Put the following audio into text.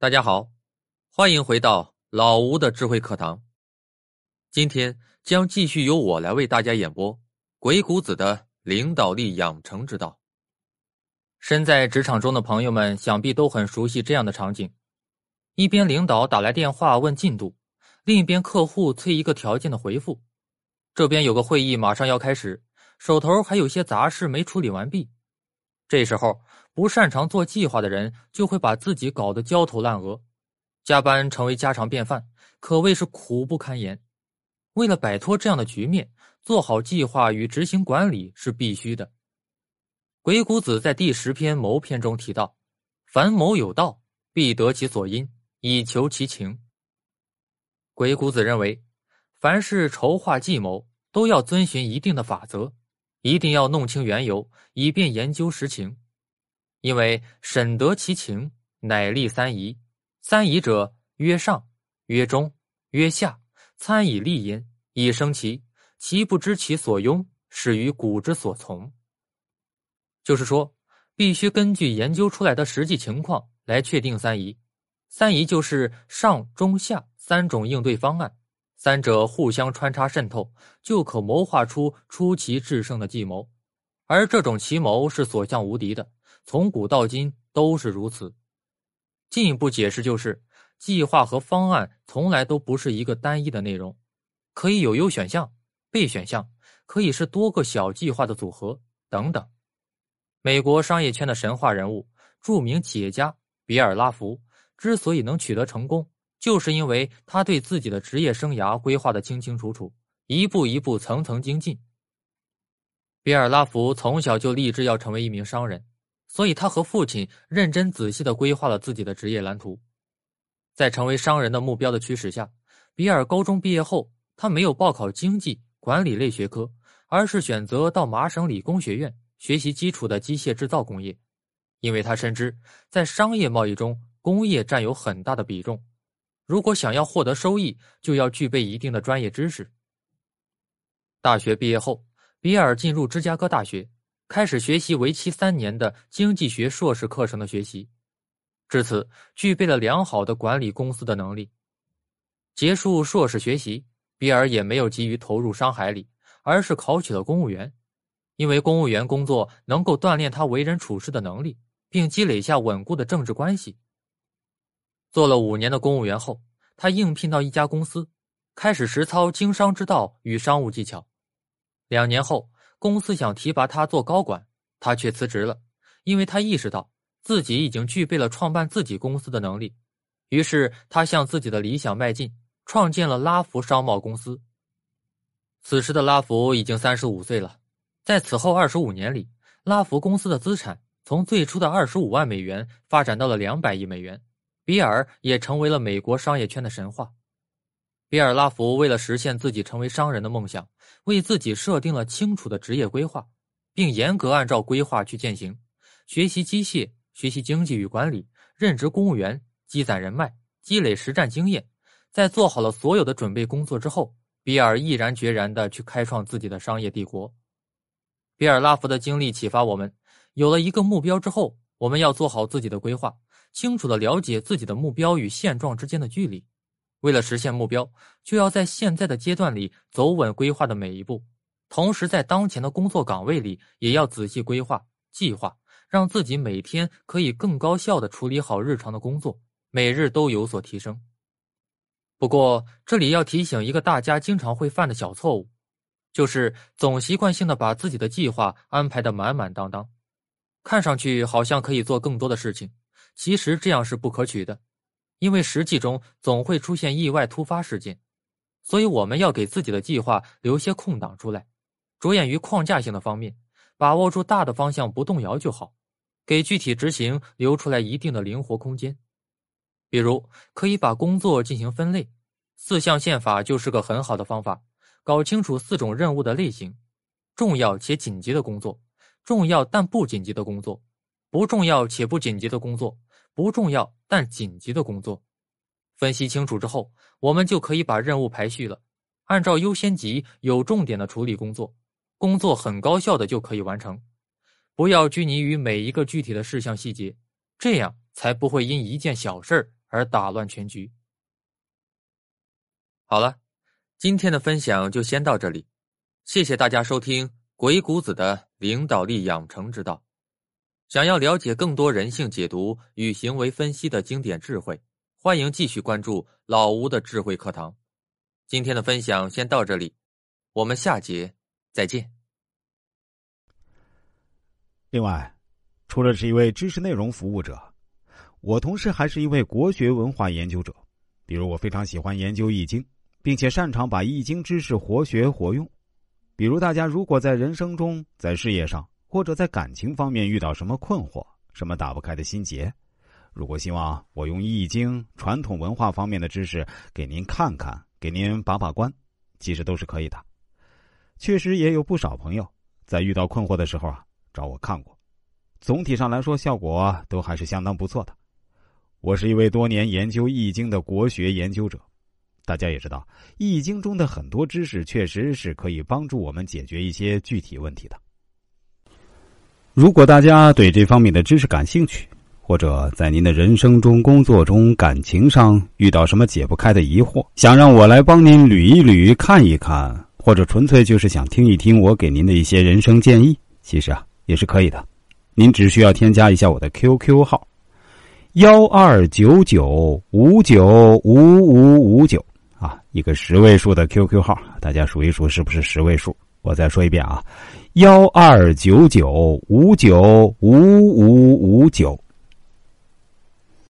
大家好，欢迎回到老吴的智慧课堂。今天将继续由我来为大家演播《鬼谷子的领导力养成之道》。身在职场中的朋友们，想必都很熟悉这样的场景：一边领导打来电话问进度，另一边客户催一个条件的回复。这边有个会议马上要开始，手头还有些杂事没处理完毕。这时候，不擅长做计划的人就会把自己搞得焦头烂额，加班成为家常便饭，可谓是苦不堪言。为了摆脱这样的局面，做好计划与执行管理是必须的。鬼谷子在第十篇谋篇中提到：“凡谋有道，必得其所因，以求其情。”鬼谷子认为，凡是筹划计谋，都要遵循一定的法则。一定要弄清缘由，以便研究实情。因为审得其情，乃立三仪。三仪者，曰上，曰中，曰下。参以立焉，以生其。其不知其所拥，始于古之所从。就是说，必须根据研究出来的实际情况来确定三仪。三仪就是上、中、下三种应对方案。三者互相穿插渗透，就可谋划出出奇制胜的计谋，而这种奇谋是所向无敌的，从古到今都是如此。进一步解释就是，计划和方案从来都不是一个单一的内容，可以有优选项、备选项，可以是多个小计划的组合等等。美国商业圈的神话人物、著名企业家比尔·拉福之所以能取得成功。就是因为他对自己的职业生涯规划的清清楚楚，一步一步层层精进。比尔·拉福从小就立志要成为一名商人，所以他和父亲认真仔细的规划了自己的职业蓝图。在成为商人的目标的驱使下，比尔高中毕业后，他没有报考经济管理类学科，而是选择到麻省理工学院学习基础的机械制造工业，因为他深知在商业贸易中，工业占有很大的比重。如果想要获得收益，就要具备一定的专业知识。大学毕业后，比尔进入芝加哥大学，开始学习为期三年的经济学硕士课程的学习，至此具备了良好的管理公司的能力。结束硕士学习，比尔也没有急于投入商海里，而是考取了公务员，因为公务员工作能够锻炼他为人处事的能力，并积累下稳固的政治关系。做了五年的公务员后，他应聘到一家公司，开始实操经商之道与商务技巧。两年后，公司想提拔他做高管，他却辞职了，因为他意识到自己已经具备了创办自己公司的能力。于是，他向自己的理想迈进，创建了拉福商贸公司。此时的拉福已经三十五岁了，在此后二十五年里，拉福公司的资产从最初的二十五万美元发展到了两百亿美元。比尔也成为了美国商业圈的神话。比尔·拉福为了实现自己成为商人的梦想，为自己设定了清楚的职业规划，并严格按照规划去践行。学习机械，学习经济与管理，任职公务员，积攒人脉，积累实战经验。在做好了所有的准备工作之后，比尔毅然决然地去开创自己的商业帝国。比尔·拉福的经历启发我们：有了一个目标之后，我们要做好自己的规划。清楚的了解自己的目标与现状之间的距离，为了实现目标，就要在现在的阶段里走稳规划的每一步，同时在当前的工作岗位里也要仔细规划计划，让自己每天可以更高效的处理好日常的工作，每日都有所提升。不过，这里要提醒一个大家经常会犯的小错误，就是总习惯性的把自己的计划安排的满满当当，看上去好像可以做更多的事情。其实这样是不可取的，因为实际中总会出现意外突发事件，所以我们要给自己的计划留些空档出来，着眼于框架性的方面，把握住大的方向不动摇就好，给具体执行留出来一定的灵活空间。比如，可以把工作进行分类，四象限法就是个很好的方法。搞清楚四种任务的类型：重要且紧急的工作，重要但不紧急的工作，不重要且不紧急的工作。不重要但紧急的工作，分析清楚之后，我们就可以把任务排序了，按照优先级有重点的处理工作，工作很高效的就可以完成。不要拘泥于每一个具体的事项细节，这样才不会因一件小事而打乱全局。好了，今天的分享就先到这里，谢谢大家收听鬼谷子的领导力养成之道。想要了解更多人性解读与行为分析的经典智慧，欢迎继续关注老吴的智慧课堂。今天的分享先到这里，我们下节再见。另外，除了是一位知识内容服务者，我同时还是一位国学文化研究者。比如，我非常喜欢研究《易经》，并且擅长把《易经》知识活学活用。比如，大家如果在人生中、在事业上，或者在感情方面遇到什么困惑、什么打不开的心结，如果希望我用《易经》传统文化方面的知识给您看看、给您把把关，其实都是可以的。确实也有不少朋友在遇到困惑的时候啊找我看过，总体上来说效果都还是相当不错的。我是一位多年研究《易经》的国学研究者，大家也知道，《易经》中的很多知识确实是可以帮助我们解决一些具体问题的。如果大家对这方面的知识感兴趣，或者在您的人生中、工作中、感情上遇到什么解不开的疑惑，想让我来帮您捋一捋、看一看，或者纯粹就是想听一听我给您的一些人生建议，其实啊也是可以的。您只需要添加一下我的 QQ 号：幺二九九五九五五五九啊，一个十位数的 QQ 号，大家数一数是不是十位数？我再说一遍啊。幺二九九五九五五五九。